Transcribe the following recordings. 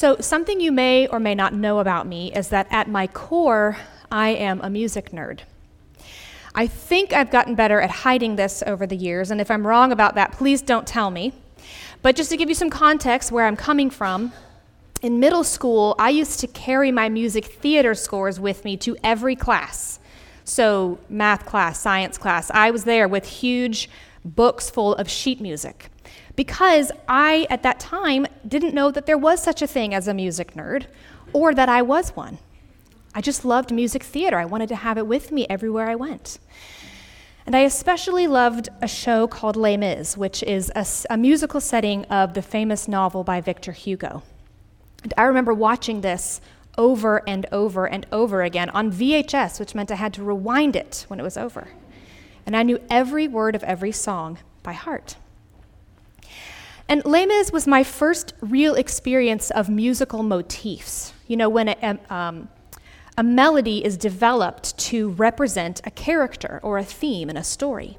So, something you may or may not know about me is that at my core, I am a music nerd. I think I've gotten better at hiding this over the years, and if I'm wrong about that, please don't tell me. But just to give you some context where I'm coming from, in middle school, I used to carry my music theater scores with me to every class. So, math class, science class, I was there with huge books full of sheet music because I, at that time, didn't know that there was such a thing as a music nerd or that I was one. I just loved music theater. I wanted to have it with me everywhere I went. And I especially loved a show called Les Mis, which is a, a, musical setting of the famous novel by Victor Hugo. And I remember watching this over and over and over again on VHS, which meant I had to rewind it when it was over. And I knew every word of every song by heart. And Les Mis was my first real experience of musical motifs. You know, when a, um, a melody is developed to represent a character or a theme in a story.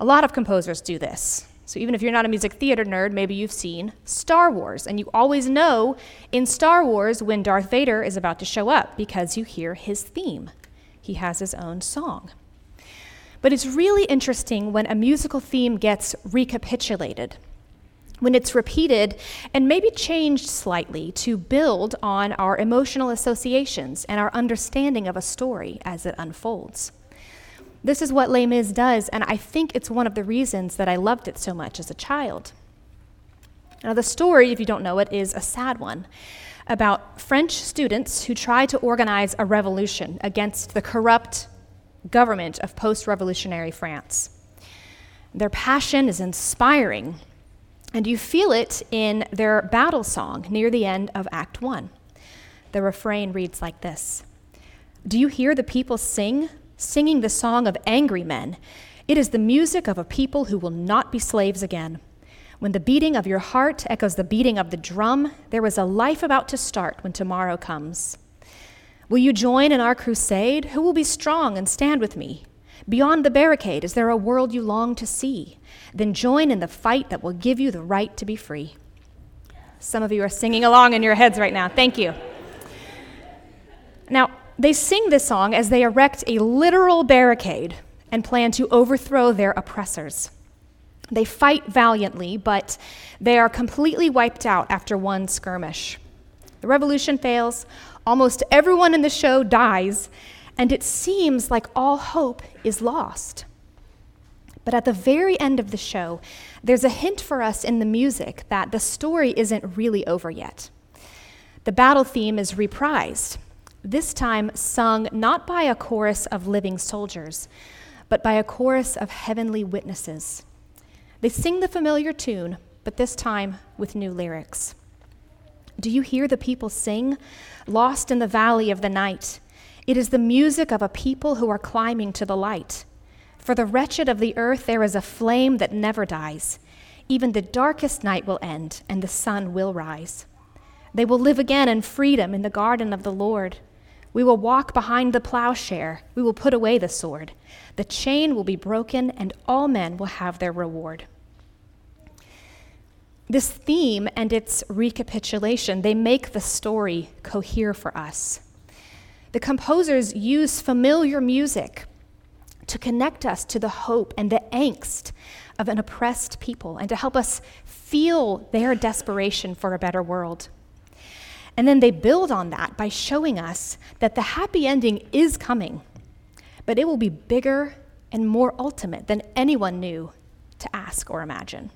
A lot of composers do this. So even if you're not a music theater nerd, maybe you've seen Star Wars, and you always know in Star Wars when Darth Vader is about to show up because you hear his theme. He has his own song. But it's really interesting when a musical theme gets recapitulated when it's repeated and maybe changed slightly to build on our emotional associations and our understanding of a story as it unfolds. This is what Les Mis does, and I think it's one of the reasons that I loved it so much as a child. Now, the story, if you don't know it, is a sad one about French students who try to organize a revolution against the corrupt government of post revolutionary France. Their passion is inspiring and you feel it in their battle song near the end of Act 1. The refrain reads like this Do you hear the people sing, singing the song of angry men? It is the music of a people who will not be slaves again. When the beating of your heart echoes the beating of the drum, there is a life about to start when tomorrow comes. Will you join in our crusade? Who will be strong and stand with me? Beyond the barricade, is there a world you long to see? Then join in the fight that will give you the right to be free. Some of you are singing along in your heads right now. Thank you. Now, they sing this song as they erect a literal barricade and plan to overthrow their oppressors. They fight valiantly, but they are completely wiped out after one skirmish. The revolution fails, almost everyone in the show dies, and it seems like all hope is lost. But at the very end of the show, there's a hint for us in the music that the story isn't really over yet. The battle theme is reprised, this time sung not by a chorus of living soldiers, but by a chorus of heavenly witnesses. They sing the familiar tune, but this time with new lyrics. Do you hear the people sing, lost in the valley of the night? It is the music of a people who are climbing to the light. For the wretched of the earth, there is a flame that never dies. Even the darkest night will end, and the sun will rise. They will live again in freedom in the garden of the Lord. We will walk behind the plowshare. We will put away the sword. The chain will be broken, and all men will have their reward. This theme and its recapitulation, they make the story cohere for us. The composers use familiar music to connect us to the hope and the angst of an oppressed people and to help us feel their desperation for a better world. And then they build on that by showing us that the happy ending is coming, but it will be bigger and more ultimate than anyone knew to ask or imagine.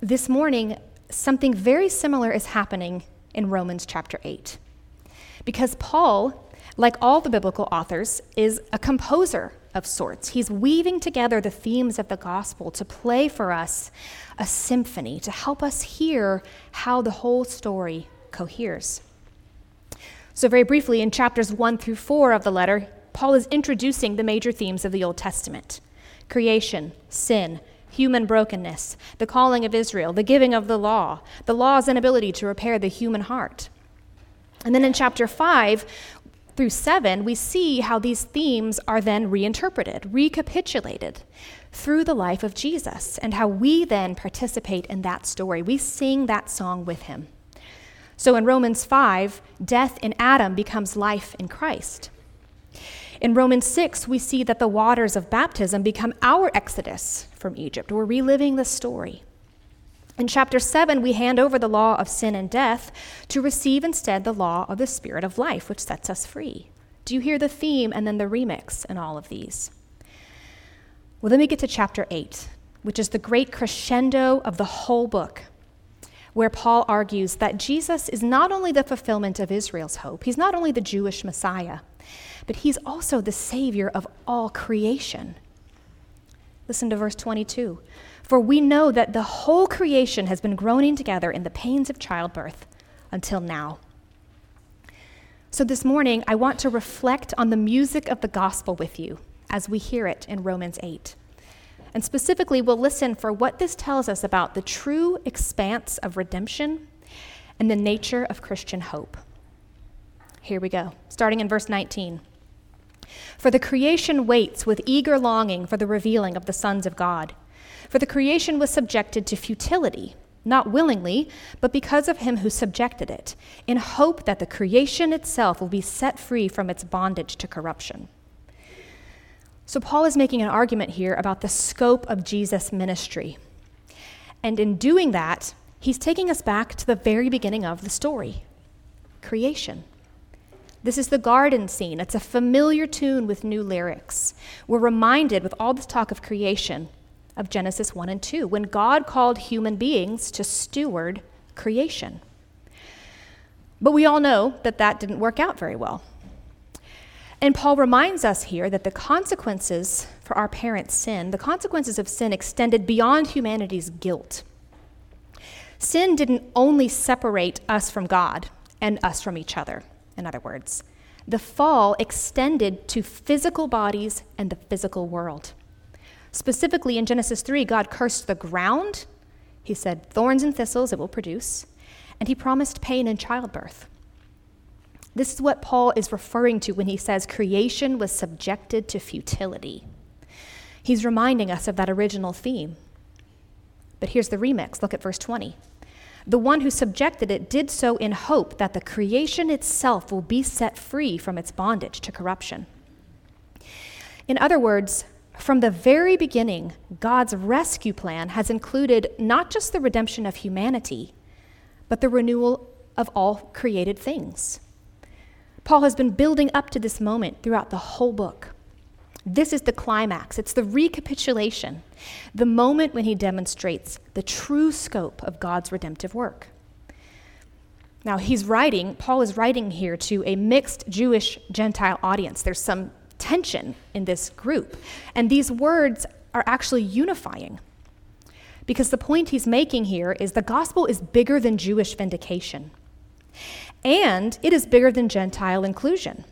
This morning, something very similar is happening in Romans chapter 8. Because Paul, like all the biblical authors, is a composer of sorts. He's weaving together the themes of the gospel to play for us a symphony, to help us hear how the whole story coheres. So, very briefly, in chapters 1 through 4 of the letter, Paul is introducing the major themes of the Old Testament creation, sin, human brokenness, the calling of Israel, the giving of the law, the law's inability to repair the human heart. And then in chapter 5 through 7, we see how these themes are then reinterpreted, recapitulated. through the life of Jesus and how we then participate in that story. We sing that song with him. So in Romans 5, death in Adam becomes life in Christ. In Romans 6, we see that the waters of baptism become our exodus from Egypt. We're reliving the story. In chapter 7, we hand over the law of sin and death to receive instead the law of the Spirit of life, which sets us free. Do you hear the theme and then the remix in all of these? Well, then we get to chapter 8, which is the great crescendo of the whole book, where Paul argues that Jesus is not only the fulfillment of Israel's hope, he's not only the Jewish Messiah, but he's also the Savior of all creation. Listen to verse 22. For we know that the whole creation has been groaning together in the pains of childbirth until now. So this morning, I want to reflect on the music of the gospel with you as we hear it in Romans 8. And specifically, we'll listen for what this tells us about the true expanse of redemption and the nature of Christian hope. Here we go, starting in verse 19. For the creation waits with eager longing for the revealing of the sons of God. For the creation was subjected to futility, not willingly, but because of him who subjected it, in hope that the creation itself will be set free from its bondage to corruption. So, Paul is making an argument here about the scope of Jesus' ministry. And in doing that, he's taking us back to the very beginning of the story creation. This is the garden scene. It's a familiar tune with new lyrics. We're reminded, with all this talk of creation, of Genesis 1 and 2, when God called human beings to steward creation. But we all know that that didn't work out very well. And Paul reminds us here that the consequences for our parents' sin, the consequences of sin extended beyond humanity's guilt. Sin didn't only separate us from God and us from each other in other words. The fall extended to physical bodies and the physical world. Specifically, in Genesis 3, God cursed the ground. He said, Thorns and thistles it will produce. And he promised pain in childbirth. This is what Paul is referring to when he says creation was subjected to futility. He's reminding us of that original theme. But here's the remix. Look at verse 20. The one who subjected it did so in hope that the creation itself will be set free from its bondage to corruption. In other words, from the very beginning, God's rescue plan has included not just the redemption of humanity, but the renewal of all created things. Paul has been building up to this moment throughout the whole book. This is the climax, it's the recapitulation, the moment when he demonstrates the true scope of God's redemptive work. Now, he's writing, Paul is writing here to a mixed Jewish Gentile audience. There's some tension in this group. And these words are actually unifying. Because the point he's making here is the gospel is bigger than Jewish vindication, and it is bigger than Gentile inclusion.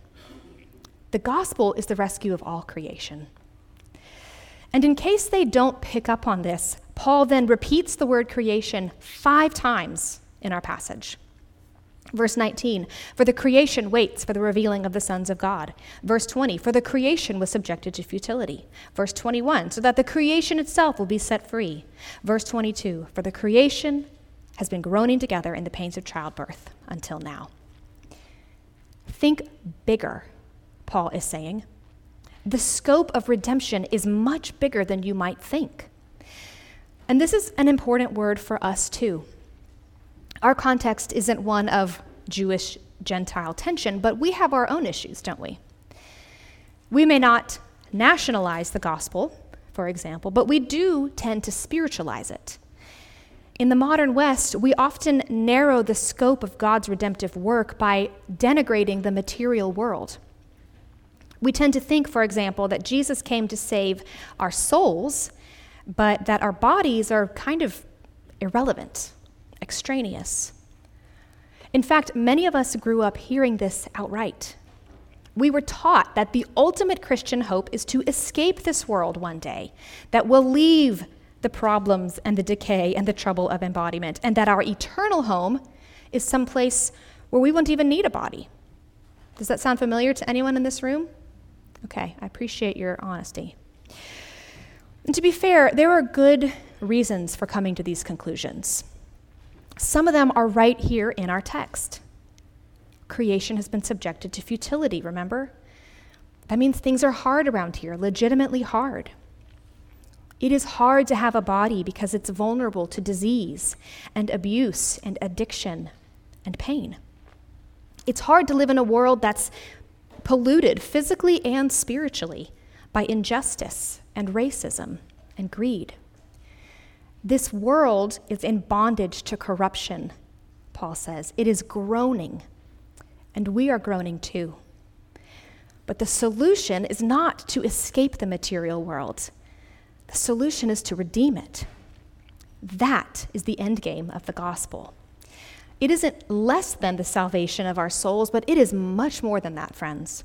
The gospel is the rescue of all creation. And in case they don't pick up on this, Paul then repeats the word creation five times in our passage. Verse 19, for the creation waits for the revealing of the sons of God. Verse 20, for the creation was subjected to futility. Verse 21, so that the creation itself will be set free. Verse 22, for the creation has been groaning together in the pains of childbirth until now. Think bigger Paul is saying. The scope of redemption is much bigger than you might think. And this is an important word for us, too. Our context isn't one of Jewish Gentile tension, but we have our own issues, don't we? We may not nationalize the gospel, for example, but we do tend to spiritualize it. In the modern West, we often narrow the scope of God's redemptive work by denigrating the material world. We tend to think, for example, that Jesus came to save our souls, but that our bodies are kind of irrelevant, extraneous. In fact, many of us grew up hearing this outright. We were taught that the ultimate Christian hope is to escape this world one day, that we'll leave the problems and the decay and the trouble of embodiment, and that our eternal home is someplace where we won't even need a body. Does that sound familiar to anyone in this room? Okay, I appreciate your honesty. And to be fair, there are good reasons for coming to these conclusions. Some of them are right here in our text. Creation has been subjected to futility, remember? That means things are hard around here, legitimately hard. It is hard to have a body because it's vulnerable to disease and abuse and addiction and pain. It's hard to live in a world that's polluted physically and spiritually by injustice and racism and greed. This world is in bondage to corruption, Paul says. It is groaning, and we are groaning too. But the solution is not to escape the material world, the solution is to redeem it. That is the end game of the gospel. It isn't less than the salvation of our souls, but it is much more than that, friends.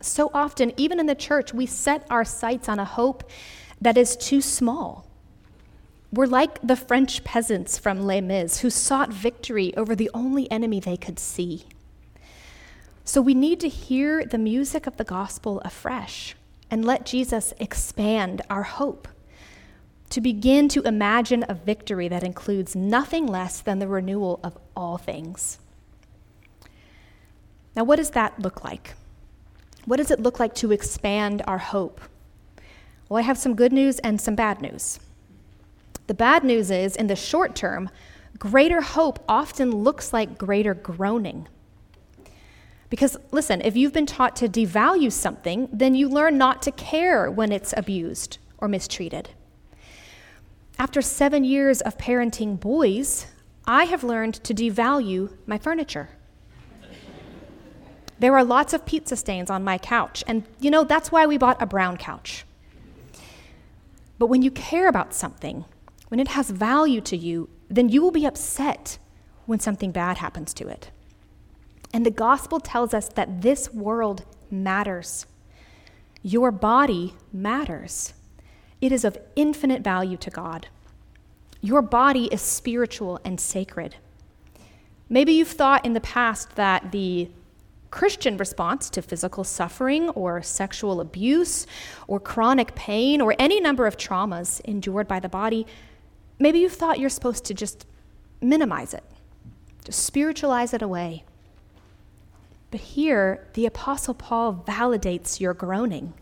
So often, even in the church, we set our sights on a hope that is too small. We're like the French peasants from Les Mis who sought victory over the only enemy they could see. So we need to hear the music of the gospel afresh and let Jesus expand our hope to begin to imagine a victory that includes nothing less than the renewal of all things. Now, what does that look like? What does it look like to expand our hope? Well, I have some good news and some bad news. The bad news is, in the short term, greater hope often looks like greater groaning. Because, listen, if you've been taught to devalue something, then you learn not to care when it's abused or mistreated. After seven years of parenting boys, I have learned to devalue my furniture. There are lots of pizza stains on my couch, and you know, that's why we bought a brown couch. But when you care about something, when it has value to you, then you will be upset when something bad happens to it. And the gospel tells us that this world matters. Your body matters. It is of infinite value to God. Your body is spiritual and sacred. Maybe you've thought in the past that the Christian response to physical suffering or sexual abuse or chronic pain or any number of traumas endured by the body, maybe you've thought you're supposed to just minimize it, just spiritualize it away. But here, the Apostle Paul validates your groaning.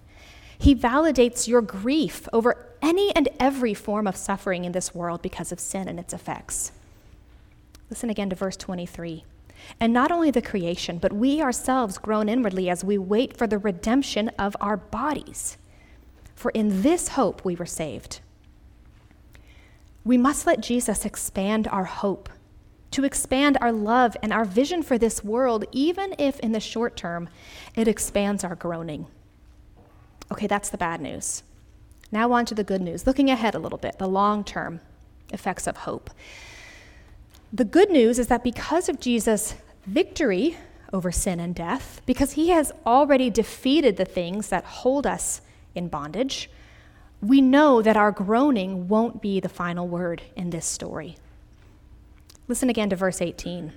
He validates your grief over any and every form of suffering in this world because of sin and its effects. Listen again to verse 23. And not only the creation, but we ourselves groan inwardly as we wait for the redemption of our bodies. For in this hope we were saved. We must let Jesus expand our hope, to expand our love and our vision for this world, even if in the short term it expands our groaning. Okay, that's the bad news. Now, on to the good news, looking ahead a little bit, the long term effects of hope. The good news is that because of Jesus' victory over sin and death, because he has already defeated the things that hold us in bondage, we know that our groaning won't be the final word in this story. Listen again to verse 18.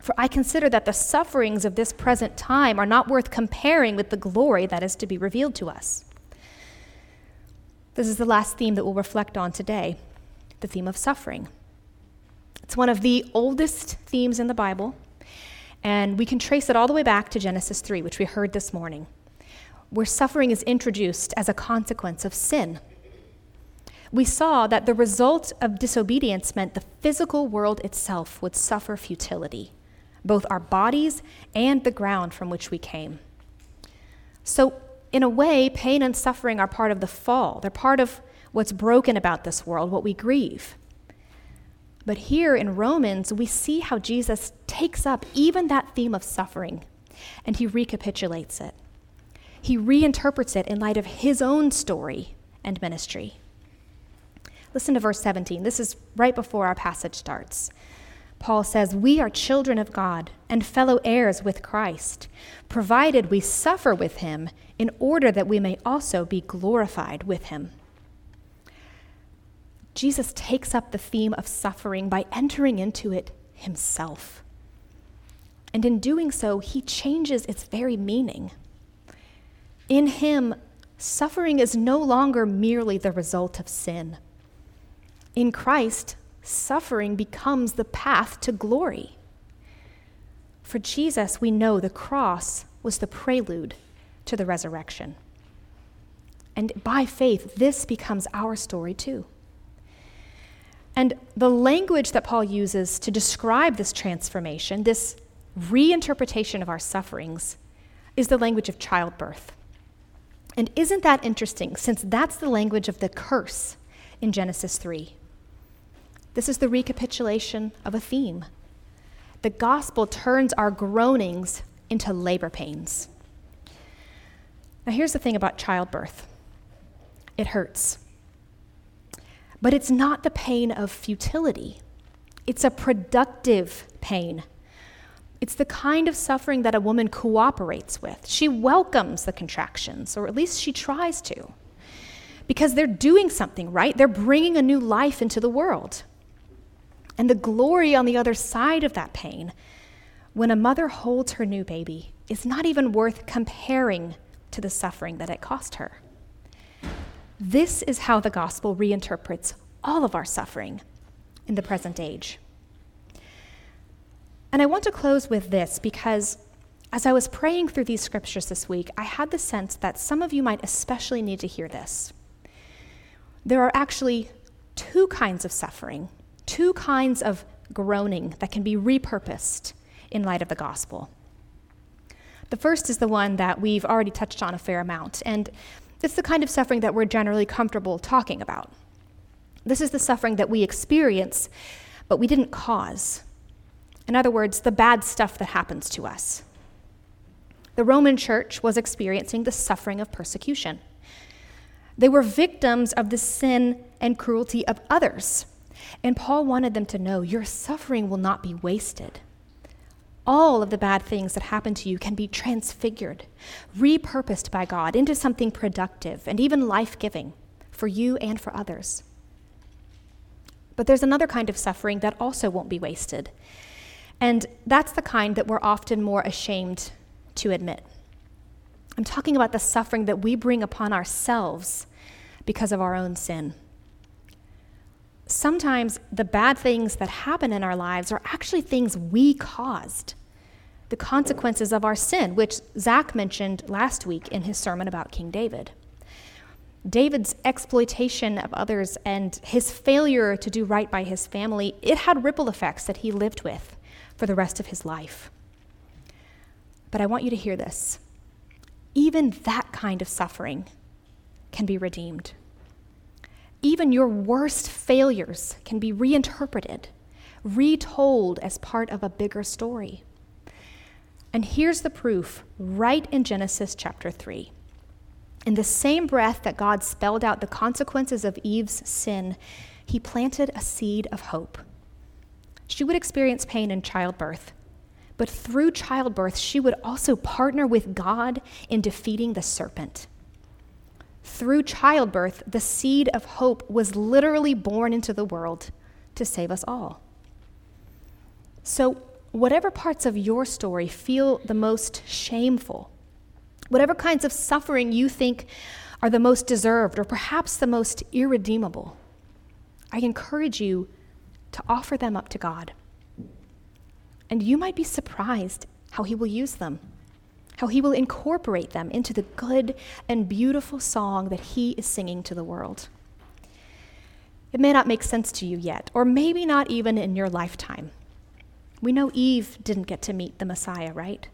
For I consider that the sufferings of this present time are not worth comparing with the glory that is to be revealed to us. This is the last theme that we'll reflect on today the theme of suffering. It's one of the oldest themes in the Bible, and we can trace it all the way back to Genesis 3, which we heard this morning, where suffering is introduced as a consequence of sin. We saw that the result of disobedience meant the physical world itself would suffer futility both our bodies and the ground from which we came. So, in a way, pain and suffering are part of the fall. They're part of what's broken about this world, what we grieve. But here in Romans, we see how Jesus takes up even that theme of suffering and he recapitulates it. He reinterprets it in light of his own story and ministry. Listen to verse 17. This is right before our passage starts. Paul says, We are children of God and fellow heirs with Christ, provided we suffer with him in order that we may also be glorified with him. Jesus takes up the theme of suffering by entering into it himself. And in doing so, he changes its very meaning. In him, suffering is no longer merely the result of sin. In Christ, suffering becomes the path to glory. For Jesus, we know the cross was the prelude to the resurrection. And by faith, this becomes our story too. And the language that Paul uses to describe this transformation, this reinterpretation of our sufferings, is the language of childbirth. And isn't that interesting, since that's the language of the curse in Genesis 3? This is the recapitulation of a theme. The gospel turns our groanings into labor pains. Now, here's the thing about childbirth it hurts. But it's not the pain of futility, it's a productive pain. It's the kind of suffering that a woman cooperates with. She welcomes the contractions, or at least she tries to, because they're doing something, right? They're bringing a new life into the world. And the glory on the other side of that pain, when a mother holds her new baby, is not even worth comparing to the suffering that it cost her. This is how the gospel reinterprets all of our suffering in the present age. And I want to close with this because as I was praying through these scriptures this week, I had the sense that some of you might especially need to hear this. There are actually two kinds of suffering, two kinds of groaning that can be repurposed in light of the gospel. The first is the one that we've already touched on a fair amount, and it's the kind of suffering that we're generally comfortable talking about. This is the suffering that we experience, but we didn't cause. In other words, the bad stuff that happens to us. The Roman church was experiencing the suffering of persecution. They were victims of the sin and cruelty of others. And Paul wanted them to know your suffering will not be wasted all of the bad things that happen to you can be transfigured, repurposed by God into something productive and even life giving for you and for others. But there's another kind of suffering that also won't be wasted. And that's the kind that we're often more ashamed to admit. I'm talking about the suffering that we bring upon ourselves because of our own sin. Sometimes the bad things that happen in our lives are actually things we caused the consequences of our sin, which Zach mentioned last week in his sermon about King David. David's exploitation of others and his failure to do right by his family, it had ripple effects that he lived with for the rest of his life. But I want you to hear this. Even that kind of suffering can be redeemed. Even your worst failures can be reinterpreted, retold as part of a bigger story. And here's the proof right in Genesis chapter 3. In the same breath that God spelled out the consequences of Eve's sin, he planted a seed of hope. She would experience pain in childbirth, but through childbirth, she would also partner with God in defeating the serpent. Through childbirth, the seed of hope was literally born into the world to save us all. So, whatever parts of your story feel the most shameful, whatever kinds of suffering you think are the most deserved or perhaps the most irredeemable, I encourage you to offer them up to God. And you might be surprised how He will use them, how He will incorporate them into the good and beautiful song that He is singing to the world. It may not make sense to you yet, or maybe not even in your lifetime. We know Eve didn't get to meet the Messiah, right?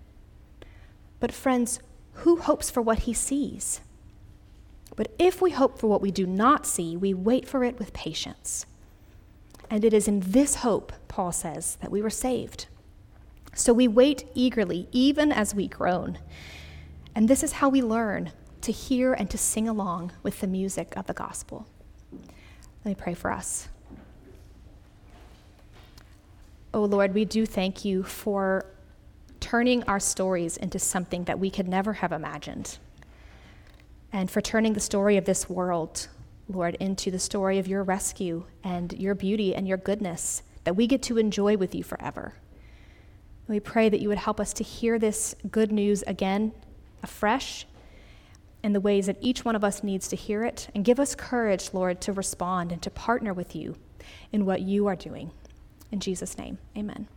But, friends, who hopes for what he sees? But if we hope for what we do not see, we wait for it with patience. And it is in this hope, Paul says, that we were saved. So we wait eagerly, even as we groan. And this is how we learn to hear and to sing along with the music of the gospel. Let me pray for us. Oh Lord, we do thank you for turning our stories into something that we could never have imagined. And for turning the story of this world, Lord, into the story of your rescue and your beauty and your goodness that we get to enjoy with you forever. We pray that you would help us to hear this good news again, afresh, in the ways that each one of us needs to hear it, and give us courage, Lord, to respond and to partner with you in what you are doing. In Jesus' name, amen.